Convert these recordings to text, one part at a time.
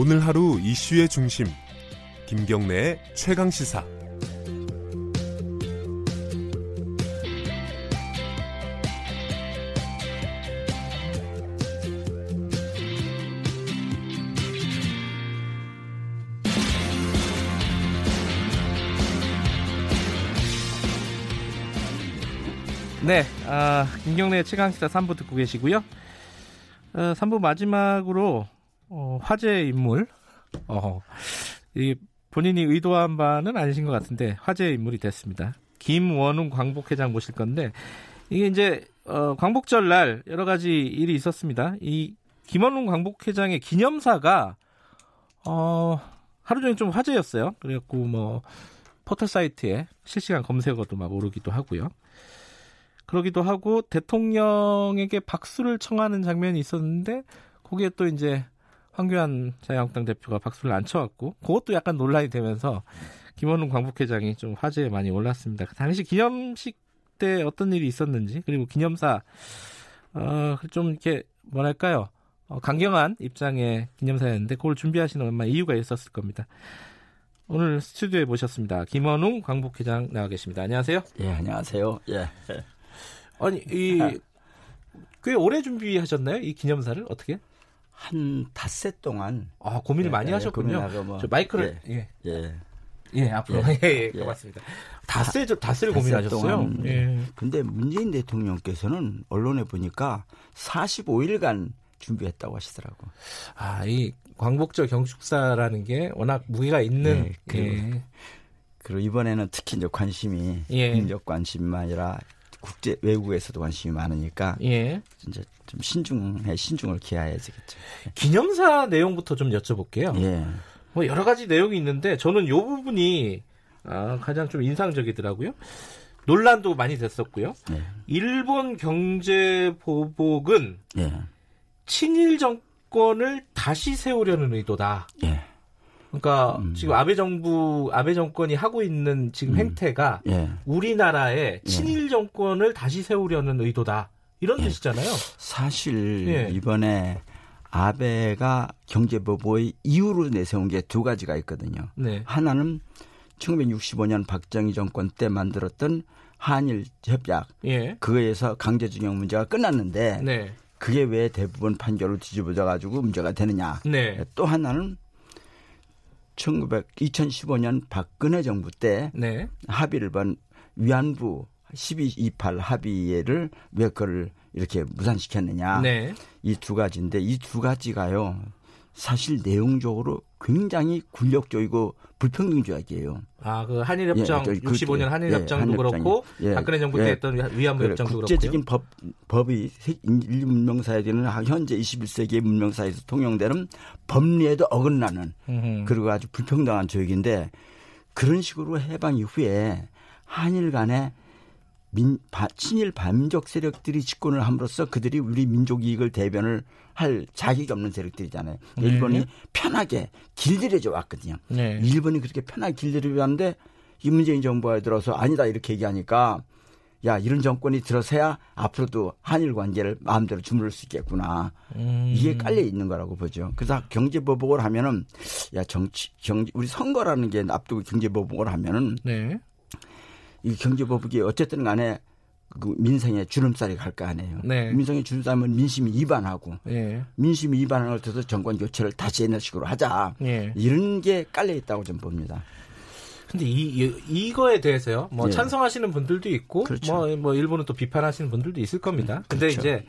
오늘 하루 이슈의 중심 김경래의 최강 시사 네, 아, 김경래 최강시사 3부 듣고 계시고요. 어, 3부 마지막으로 어, 화제 인물, 어, 이 본인이 의도한 바는 아니신 것 같은데 화제 인물이 됐습니다. 김원웅 광복회장 모실 건데 이게 이제 어, 광복절 날 여러 가지 일이 있었습니다. 이 김원웅 광복회장의 기념사가 어, 하루 종일 좀 화제였어요. 그래갖고 뭐 포털 사이트에 실시간 검색어도 막 오르기도 하고요. 그러기도 하고 대통령에게 박수를 청하는 장면이 있었는데 거기에 또 이제 황교안 자유한국당 대표가 박수를 안 쳐왔고 그것도 약간 논란이 되면서 김원웅 광복회장이 좀 화제에 많이 올랐습니다. 그 당시 기념식 때 어떤 일이 있었는지 그리고 기념사 어, 좀 이렇게 뭐랄까요 어, 강경한 입장의 기념사였는데 그걸 준비하시는 얼마 이유가 있었을 겁니다. 오늘 스튜디오에 모셨습니다. 김원웅 광복회장 나와 계십니다. 안녕하세요. 예, 안녕하세요. 예. 아니 이 꽤 오래 준비하셨나요? 이 기념사를 어떻게? 한 닷새 동안 아 고민을 예, 많이 예, 하셨군요. 뭐, 저 마이크를 예. 예. 예. 예, 앞으로 예, 예, 고맙습니다. 닷새 닷새를 닷새 고민하셨어요. 동안, 예. 근데 문재인 대통령께서는 언론에 보니까 45일간 준비했다고 하시더라고. 아, 이 광복절 경축사라는 게 워낙 무게가 있는 예, 그리고 예. 그리고 이번에는 특히 이제 관심이 예. 국력 관심만 아니라 국제 외국에서도 관심이 많으니까 예. 이제 좀 신중해 신중을 기해야 되겠죠. 기념사 내용부터 좀 여쭤볼게요. 예. 뭐 여러 가지 내용이 있는데 저는 이 부분이 아, 가장 좀 인상적이더라고요. 논란도 많이 됐었고요. 예. 일본 경제 보복은 예. 친일 정권을 다시 세우려는 의도다. 예. 그러니까 음. 지금 아베 정부 아베 정권이 하고 있는 지금 음. 행태가 예. 우리나라의 친일 정권을 다시 세우려는 의도다. 이런 예. 뜻이잖아요. 사실 예. 이번에 아베가 경제보복의 이유로 내세운 게 두 가지가 있거든요. 네. 하나는 1965년 박정희 정권 때 만들었던 한일 협약 예. 그거에서 강제징용 문제가 끝났는데 네. 그게 왜 대부분 판결로 뒤집어져 가지고 문제가 되느냐. 네. 또 하나는 1900 2015년 박근혜 정부 때 네. 합의를 본 위안부 1228 합의를 왜 그걸 이렇게 무산시켰느냐. 네. 이 두 가지인데 이 두 가지가요. 사실 내용적으로 굉장히 굴력적이고 불평등 조약이에요. 아, 그 한일 협정 예, 그- 65년 한일 예, 협정도 한일 그렇고. 예, 박근혜 정부 때 예. 했던 위안부 그래, 협정도 국제적인 그렇고요. 법 법이 세- 인류 문명사에 되는 현재 21세기의 문명사에서 통용되는 법리에도 어긋나는 음흠. 그리고 아주 불평등한 조약인데 그런 식으로 해방 이후에 한일 간에 민, 바, 친일 반민족 세력들이 집권을 함으로써 그들이 우리 민족 이익을 대변을 할 자격이 없는 세력들이잖아요. 네. 일본이 편하게 길들여져 왔거든요. 네. 일본이 그렇게 편하게 길들여져 왔는데 이 문재인 정부가 들어서 아니다 이렇게 얘기하니까 야 이런 정권이 들어서야 앞으로도 한일 관계를 마음대로 주무를 수 있겠구나. 음. 이게 깔려 있는 거라고 보죠. 그래서 경제 보복을 하면은 야 정치 경제 우리 선거라는 게 앞두고 경제 보복을 하면은 네. 이 경제 보복이 어쨌든 간에 그 민생에 주름살이 갈거 아니에요. 네. 민생에 주름살면 민심이 위반하고 예. 민심이 위반을 얻어서 정권 교체를 다시 옛날 식으로 하자. 예. 이런 게 깔려 있다고 좀 봅니다. 근데 이, 이 이거에 대해서요. 뭐 예. 찬성하시는 분들도 있고 그렇죠. 뭐 뭐 일본은 또 비판하시는 분들도 있을 겁니다. 근데 그렇죠. 이제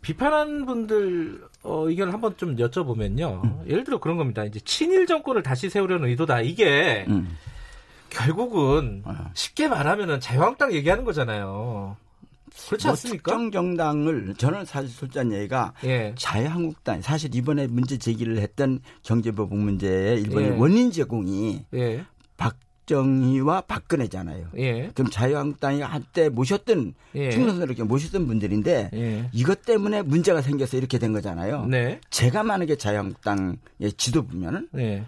비판하는 분들 어, 의견을 한번 좀 여쭤보면요. 음. 예를 들어 그런 겁니다. 이제 친일 정권을 다시 세우려는 의도다. 이게 음. 결국은 어. 쉽게 말하면은 자유한국당 얘기하는 거잖아요. 그렇지 뭐 않습니까? 특정 정당을 저는 사실 솔직한 얘기가 예. 자유한국당 사실 이번에 문제 제기를 했던 경제보복 문제의 일본의 예. 원인 제공이 예. 박정희와 박근혜잖아요. 예. 그럼 자유한국당이 한때 모셨던 예. 충성스럽게 이렇게 모셨던 분들인데 예. 이것 때문에 문제가 생겨서 이렇게 된 거잖아요. 네. 제가 만약에 자유한국당의 지도부면은 네.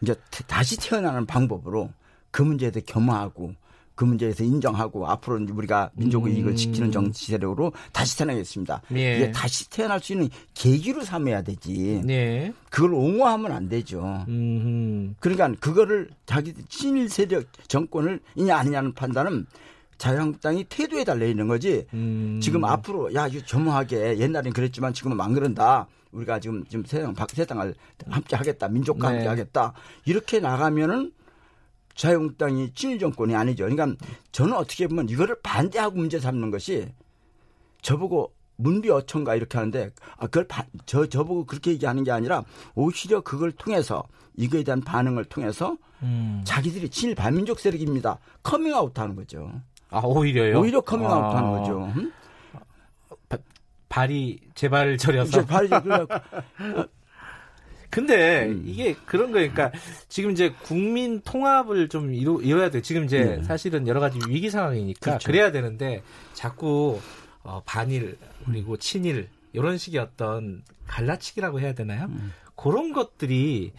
이제 태- 다시 태어나는 방법으로 그 문제에 대해 겸허하고 그 문제에서 인정하고 앞으로 우리가 민족의 음. 이익을 지키는 정치 세력으로 다시 태어나겠습니다. 예. 이게 다시 태어날 수 있는 계기로 삼아야 되지. 네. 그걸 옹호하면 안 되죠. 음. 그러니까 그거를 자기 친일 세력 정권을 이냐 아니냐는 판단은 자유한국당이 태도에 달려 있는 거지. 음. 지금 앞으로 야 이거 겸허하게 옛날엔 그랬지만 지금은 안 그런다. 우리가 지금 지금 세상 박 세상을 함께 하겠다. 민족과 네. 함께 하겠다. 이렇게 나가면은 자유한국당이 친일 정권이 아니죠. 그러니까 저는 어떻게 보면 이거를 반대하고 문제 삼는 것이 저보고 문비어천가 이렇게 하는데 아 그걸 바- 저 저보고 그렇게 얘기하는 게 아니라 오히려 그걸 통해서 이거에 대한 반응을 통해서 음. 자기들이 친일 반민족 세력입니다. 커밍아웃 하는 거죠. 아 오히려요. 오히려 커밍아웃 아. 하는 거죠. 응? 발이 제발 저려서. 발이 근데 음. 이게 그런 거니까 지금 이제 국민 통합을 좀 이루, 이뤄야 돼. 지금 이제 네. 사실은 여러 가지 위기 상황이니까 그렇죠. 그래야 되는데 자꾸 어, 반일 그리고 친일 이런 식의 어떤 갈라치기라고 해야 되나요? 음. 그런 것들이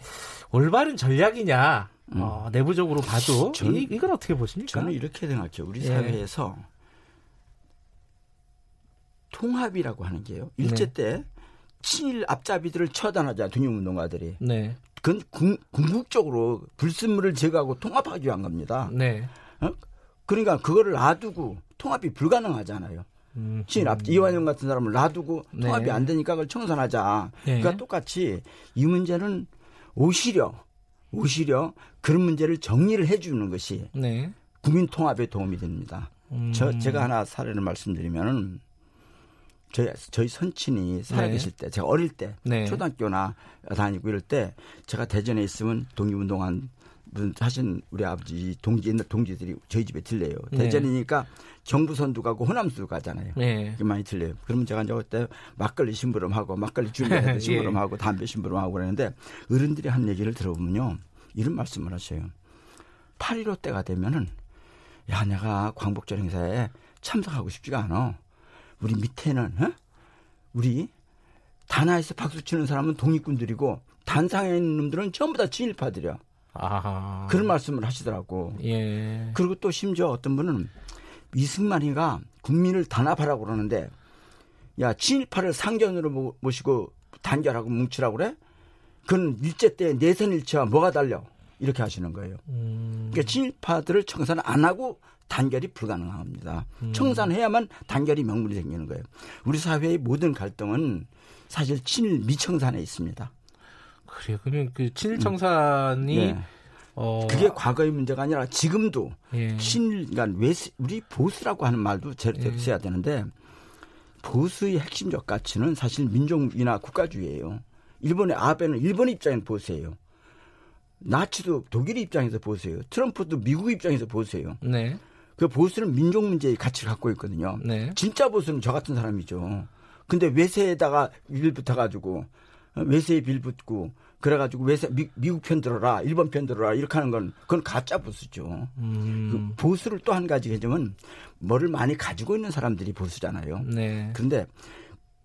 올바른 전략이냐? 어, 내부적으로 봐도 음. 저는- 이, 이건 어떻게 보십니까? 저는 이렇게 생각해요. 우리 예. 사회에서 통합이라고 하는 게요. 일제 네. 때 친일 앞잡이들을 처단하자 독립운동가들이. 네, 그건 궁, 궁극적으로 불순물을 제거하고 통합하기 위한 겁니다. 네. 어? 그러니까 그거를 놔두고 통합이 불가능하잖아요. 음, 친일 앞 이완용 같은 사람을 놔두고 네. 통합이 안 되니까 그걸 청산하자. 네. 그러니까 똑같이 이 문제는 오히려 오히려 그런 문제를 정리를 해주는 것이 네. 국민 통합에 도움이 됩니다. 음, 저 제가 하나 사례를 말씀드리면은 저희 저희 선친이 살아계실 때 제가 어릴 때 네. 초등학교나 다니고 이럴 때 제가 대전에 있으면 독립운동한 분 하신 우리 아버지 동지 옛날 동지들이 저희 집에 들려요. 네. 대전이니까 경부선도 가고 호남선도 가잖아요. 네. 그게 많이 들려요. 그러면 제가 이제 그때 막걸리 심부름하고 막걸리 준비해야 예. 돼 심부름하고 담배 심부름하고 그러는데 어른들이 한 얘기를 들어보면요. 이런 말씀을 하셔요. 8.15 때가 되면은 야 내가 광복절 행사에 참석하고 싶지가 않아. 우리 밑에는 어? 우리 단하에서 박수 치는 사람은 독립군들이고 단상에 있는 놈들은 전부 다 친일파들이야. 아하. 그런 말씀을 하시더라고. 예. 그리고 또 심지어 어떤 분은 이승만이가 국민을 단합하라고 그러는데 야 친일파를 상견으로 모- 모시고 단결하고 뭉치라고 그래? 그건 일제 때 내선 일체와 뭐가 달려? 이렇게 하시는 거예요. 음, 그러니까 친일파들을 청산 안 하고 단결이 불가능합니다. 음. 청산해야만 단결이 명분이 생기는 거예요. 우리 사회의 모든 갈등은 사실 친일 미청산에 있습니다. 그래요. 그러면 그 친일 청산이 예. 어 그게 과거의 문제가 아니라 지금도 예. 친일, 그러니까 외세, 우리 보수라고 하는 말도 제대로 예. 써야 되는데 보수의 핵심적 가치는 사실 민족이나 국가주의예요. 일본의 아베는 일본 입장에서 보수예요. 나치도 독일 입장에서 보수예요. 트럼프도 미국 입장에서 보수예요. 네. 그 보수는 민족 문제의 가치를 갖고 있거든요. 네. 진짜 보수는 저 같은 사람이죠. 근데 외세에다가 빌 붙어가지고 어, 외세에 빌 붙고 그래가지고 외세 미, 미국 편 들어라 일본 편 들어라 이렇게 하는 건 그건 가짜 보수죠. 음. 그 보수를 또 한 가지 개념은 뭐를 많이 가지고 있는 사람들이 보수잖아요. 네. 그런데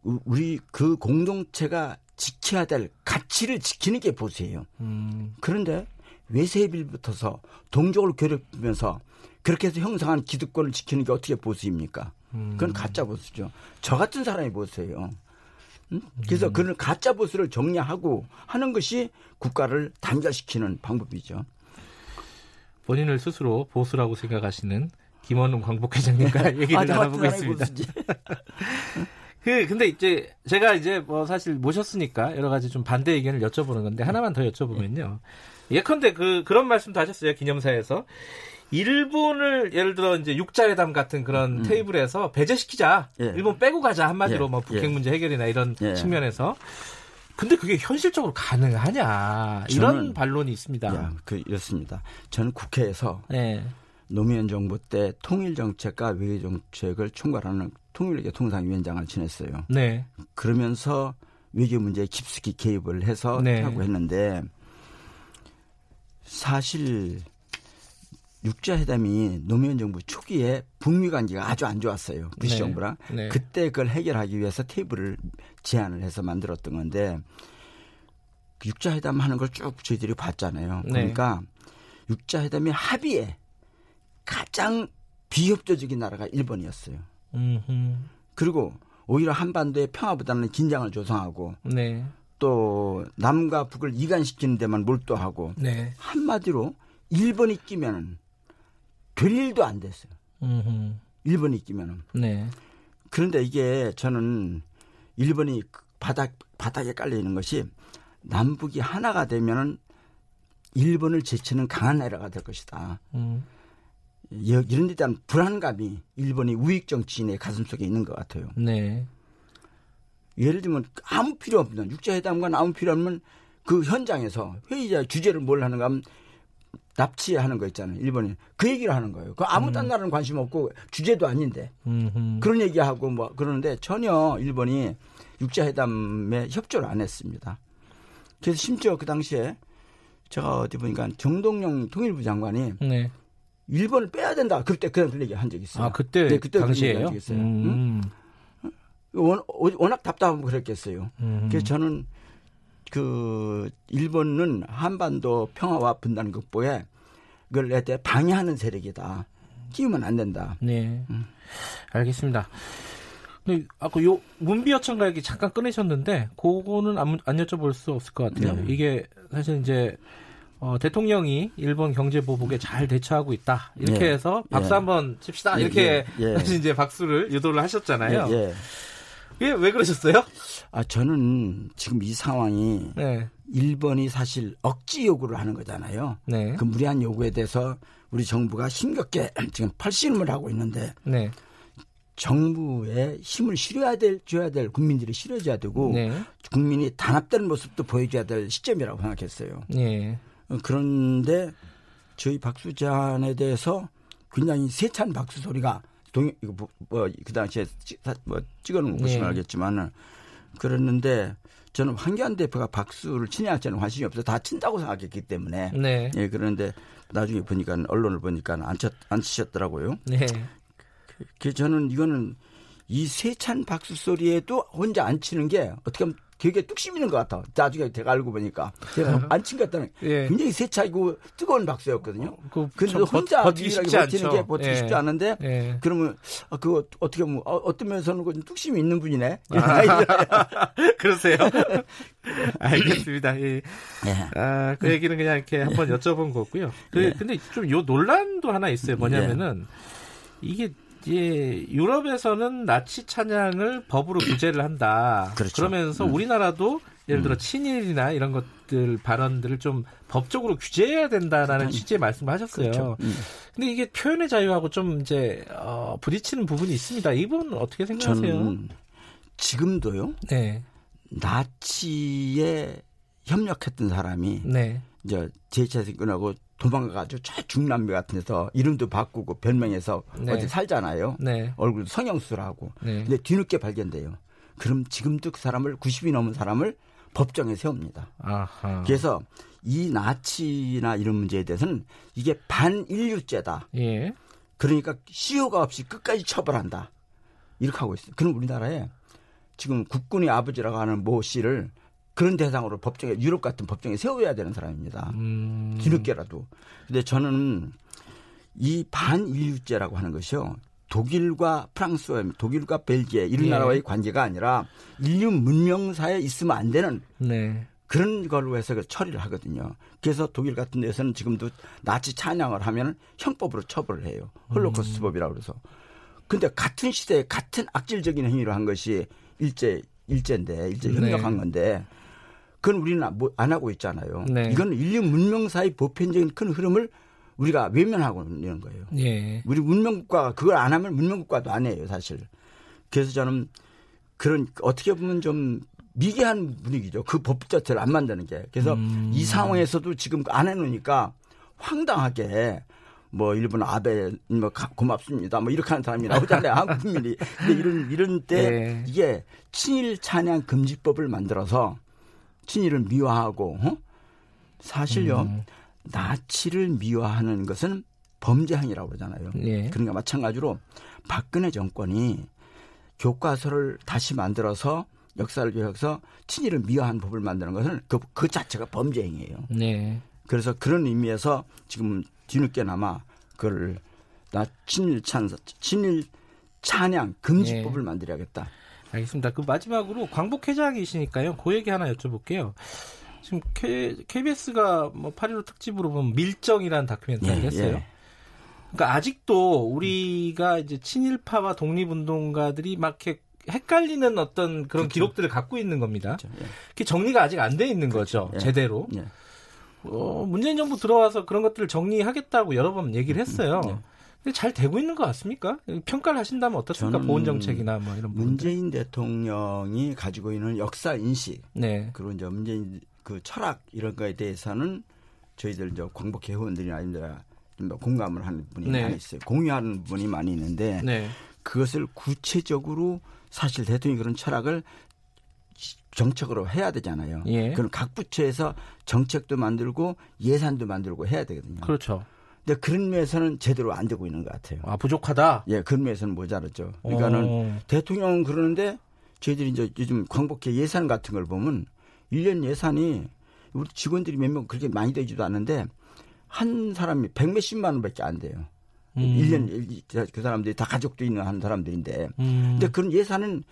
우- 우리 그 공동체가 지켜야 될 가치를 지키는 게 보수예요. 음. 그런데 외세에 빌붙어서 동족을 괴롭히면서 그렇게 해서 형성한 기득권을 지키는 게 어떻게 보수입니까? 음. 그건 가짜 보수죠. 저 같은 사람이 보수예요. 음? 그래서 그런 가짜 보수를 정리하고 하는 것이 국가를 단결시키는 방법이죠. 본인을 스스로 보수라고 생각하시는 김원웅 광복회장님과 얘기를 아, 사람이 있습니다. 보수지. 그 근데 이제 제가 이제 뭐 사실 모셨으니까 여러 가지 좀 반대 의견을 여쭤보는 건데 하나만 더 여쭤보면요. 예컨대 그 그런 말씀도 하셨어요 기념사에서 일본을 예를 들어 이제 육자회담 같은 그런 테이블에서 배제시키자 음. 예. 일본 빼고 가자 한마디로 예. 뭐 북핵 예. 문제 해결이나 이런 예. 측면에서 근데 그게 현실적으로 가능하냐 이런 반론이 있습니다. 야, 그 이렇습니다. 저는 국회에서 네. 노무현 정부 때 통일 정책과 외교 정책을 총괄하는 통일외교 통상위원장을 지냈어요. 네. 그러면서 외교 문제에 깊숙이 개입을 해서 네. 하고 했는데 사실 육자회담이 노무현 정부 초기에 북미 관계가 아주 안 좋았어요. 부시 네. 정부랑. 네. 그때 그걸 해결하기 위해서 테이블을 제안을 해서 만들었던 건데 그 육자회담 하는 걸 쭉 저희들이 봤잖아요. 네. 그러니까 육자회담의 합의에 가장 비협조적인 나라가 일본이었어요. 음흠. 그리고 오히려 한반도의 평화보다는 긴장을 조성하고 네. 또 남과 북을 이간시키는 데만 몰두하고 네. 한마디로 일본이 끼면은 될 일도 안 됐어요. 음흠. 일본이 끼면은. 네. 그런데 이게 저는 일본이 바닥 바닥에 깔려 있는 것이 남북이 하나가 되면은 일본을 제치는 강한 나라가 될 것이다. 음. 여- 이런 데 대한 불안감이 일본이 우익 정치인의 가슴 속에 있는 것 같아요. 네. 예를 들면 아무 필요 없는 육자회담과 아무 필요 없는 그 현장에서 회의자 주제를 뭘 하는가 하면 납치하는 거 있잖아요. 일본이 그 얘기를 하는 거예요. 그 아무 딴 나라는 관심 없고 주제도 아닌데 음흠. 그런 얘기하고 뭐 그러는데 전혀 일본이 육자회담에 협조를 안 했습니다. 그래서 심지어 그 당시에 제가 어디 보니까 정동영 통일부 장관이 네. 일본을 빼야 된다. 그때 그런 얘기 한 적이 있어요. 아 그때 네, 그때 그런 얘기 당시에요. 한 적이 있어요. 응? 음. 워- 워낙 답답하고 그랬겠어요. 음. 그래서 저는 그 일본은 한반도 평화와 분단 극복에 그걸 내대 방해하는 세력이다. 끼우면 안 된다. 네. 음. 알겠습니다. 근데 아까 요 문비어천가 얘기 잠깐 꺼내셨는데 그거는 안, 안 여쭤볼 수 없을 것 같아요. 네. 이게 사실 이제 어, 대통령이 일본 경제 보복에 잘 대처하고 있다. 이렇게 예. 해서 박수 예. 한번 칩시다. 예, 이렇게 예, 예. 사실 이제 박수를 유도를 하셨잖아요. 예, 왜 그러셨어요? 아 저는 지금 이 상황이 네. 일본이 사실 억지 요구를 하는 거잖아요. 네. 그 무리한 요구에 대해서 우리 정부가 심겹게 지금 팔씨름을 하고 있는데 네. 정부에 힘을 실어야 될 줘야 될 국민들이 실어줘야 되고 네. 국민이 단합되는 모습도 보여줘야 될 시점이라고 생각했어요. 네. 어, 그런데 저희 박수잔에 대해서 굉장히 세찬 박수 소리가 동 이거 뭐, 뭐, 그 당시에 찍, 사- 뭐 찍어놓은 거 보시면 네. 알겠지만은 그랬는데 저는 황교안 대표가 박수를 치냐 저는 관심이 없어 다 친다고 생각했기 때문에 네. 예 그런데 나중에 보니까 언론을 보니까 안, 쳤, 안 치셨더라고요. 네. 그 저는 이거는 이 세찬 박수 소리에도 혼자 안 치는 게 어떻게 하면 되게 뚝심 있는 것 같아. 나중에 제가 알고 보니까 제가 안 친 것 같다는 예. 굉장히 세차이고 뜨거운 박수였거든요. 그 근데 혼자 유일하게 버티는. 게 버티기 예. 쉽지 않은데 예. 그러면 아, 그거 어떻게 보면 어, 어떤 면에서는 그 뚝심이 있는 분이네. 그러세요? 알겠습니다. 예. 예. 아, 그 얘기는 그냥 이렇게 한번 여쭤본 거고요. 그, 예. 근데 좀 요 논란도 하나 있어요. 뭐냐면은 이게 이제 유럽에서는 나치 찬양을 법으로 규제를 한다. 그렇죠. 러면서 음. 우리나라도 예를 들어 친일이나 이런 것들 발언들을 좀 법적으로 규제해야 된다라는 취지의 말씀을 하셨어요. 그렇죠. 음. 근데 이게 표현의 자유하고 좀 이제 어, 부딪히는 부분이 있습니다. 이 부분 어떻게 생각하세요? 저는 지금도요 네, 나치에 협력했던 사람이 네, 이제 제차에서 끝나고 도망가가지고 저 중남미 같은 데서 이름도 바꾸고 변명해서 네. 어디 살잖아요. 네, 얼굴 성형수술 하고. 네. 근데 뒤늦게 발견돼요. 그럼 지금도 그 사람을 90이 넘은 사람을 법정에 세웁니다. 아하. 그래서 이 나치나 이런 문제에 대해서는 이게 반인류죄다. 예, 그러니까 시효가 없이 끝까지 처벌한다. 이렇게 하고 있어요. 그럼 우리나라에 지금 국군의 아버지라고 하는 모 씨를 그런 대상으로 법정에 유럽 같은 법정에 세워야 되는 사람입니다. 음, 뒤늦게라도. 근데 저는 이 반인류죄라고 하는 것이요. 독일과 프랑스와 독일과 벨기에 이런 예. 나라와의 관계가 아니라 인류 문명사에 있으면 안 되는 네, 그런 걸로 해서 그 처리를 하거든요. 그래서 독일 같은 데서는 지금도 나치 찬양을 하면 형법으로 처벌을 해요. 홀로코스트법이라고 그래서. 근데 같은 시대에 같은 악질적인 행위를 한 것이 일제 일제인데 일제 협력한 네. 건데 그건 우리는 안- 하고 있잖아요. 네. 이건 인류 문명사의 보편적인 큰 흐름을 우리가 외면하고 있는 거예요. 예, 우리 문명국가가 그걸 안 하면 문명국가도 안 해요, 사실. 그래서 저는 그런 어떻게 보면 좀 미개한 분위기죠. 그 법 자체를 안 만드는 게. 그래서 음. 이 상황에서도 지금 안 해놓으니까 황당하게 뭐 일본 아베 뭐 가- 고맙습니다. 뭐 이렇게 하는 사람이 나오잖아요. 한국 국민이. 근데 이런 이런 때 네. 이게 친일 찬양 금지법을 만들어서 친일을 미화하고 어? 사실요. 음. 나치를 미화하는 것은 범죄 행위라고 그러잖아요. 예. 그러니까 마찬가지로 박근혜 정권이 교과서를 다시 만들어서 역사를 교육해서 친일을 미화한 법을 만드는 것은 그, 그 자체가 범죄 행위예요. 네, 그래서 그런 의미에서 지금 뒤늦게나마 그걸 나 친일 찬사, 친일 찬양 금지법을 네. 만들어야겠다. 알겠습니다. 그 마지막으로 광복 회장이시니까요. 그 얘기 하나 여쭤볼게요. 지금 K, KBS가 뭐 8.15 특집으로 보면 밀정이라는 다큐멘터리를 예, 했어요. 예. 그러니까 아직도 우리가 이제 친일파와 독립운동가들이 막 이렇게 헷갈리는 어떤 그런 그렇죠. 기록들을 갖고 있는 겁니다. 그렇죠. 예. 그게 정리가 아직 안 돼 있는 그렇죠. 거죠. 예. 제대로. 예. 어, 문재인 정부 들어와서 그런 것들을 정리하겠다고 여러 번 얘기를 했어요. 잘 되고 있는 것 같습니까? 평가를 하신다면 어떻습니까? 보훈 정책이나 뭐 이런 문재인 부분들. 대통령이 가지고 있는 역사 인식, 네. 그리고 이제 문재인 그 철학 이런 거에 대해서는 저희들 저 광복 회원들이나 아니면 공감을 하는 분이 네. 많이 있어요. 공유하는 분이 많이 있는데 네. 그것을 구체적으로 사실 대통령이 그런 철학을 정책으로 해야 되잖아요. 예. 그럼 각 부처에서 정책도 만들고 예산도 만들고 해야 되거든요. 그렇죠. 근데 그런 면에서는 제대로 안 되고 있는 것 같아요. 아 부족하다. 예, 그런 면에서는 모자르죠. 그러니까는 오. 대통령은 그러는데 저희들이 이제 요즘 광복회 예산 같은 걸 보면 1년 예산이 우리 직원들이 몇 명 그렇게 많이 되지도 않는데 한 사람이 백 몇십만 원밖에 안 돼요. 음. 1년 그 사람들이 다 가족도 있는 한 사람들인데. 음. 근데 그런 예산은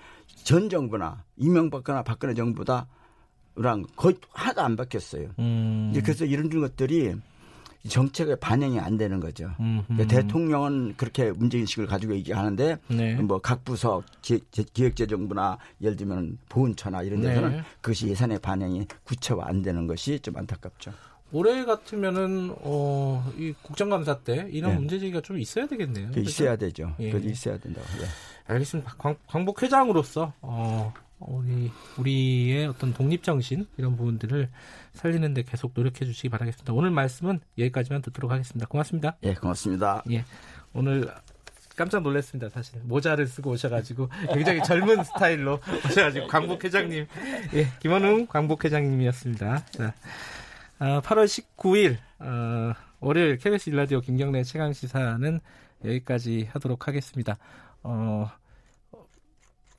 전 정부나 이명박거나 박근혜 정부다랑 거의 하나도 안 바뀌었어요. 음. 그래서 이런 것들이 정책에 반영이 안 되는 거죠. 그러니까 대통령은 그렇게 문제인식을 가지고 얘기하는데 네. 뭐각 부서 기, 기획재정부나 예를 들면 보훈처나 이런 데서는 네. 그것이 예산에 반영이 구체화 안 되는 것이 좀 안타깝죠. 올해 같으면은 어, 이 국정감사 때 이런 네. 문제 제기가 좀 있어야 되겠네요. 그렇죠? 있어야 되죠. 예. 그 있어야 된다고. 예. 알겠습니다. 광, 광복 회장으로서 어, 우리 우리의 어떤 독립 정신 이런 부분들을 살리는데 계속 노력해 주시기 바라겠습니다. 오늘 말씀은 여기까지만 듣도록 하겠습니다. 고맙습니다. 예, 고맙습니다. 예, 오늘 깜짝 놀랐습니다. 사실 모자를 쓰고 오셔가지고 굉장히 젊은 스타일로 오셔가지고 광복 회장님, 예, 김원웅 광복 회장님이었습니다. 자. 8월 어, 19일 어, 월요일 KBS 일라디오 김경래 최강 시사는 여기까지 하도록 하겠습니다. 어,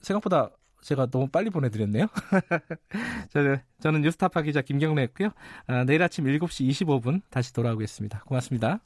생각보다 제가 너무 빨리 보내드렸네요. 저는, 저는 뉴스타파 기자 김경래였고요. 아, 내일 아침 7시 25분 다시 돌아오겠습니다. 고맙습니다.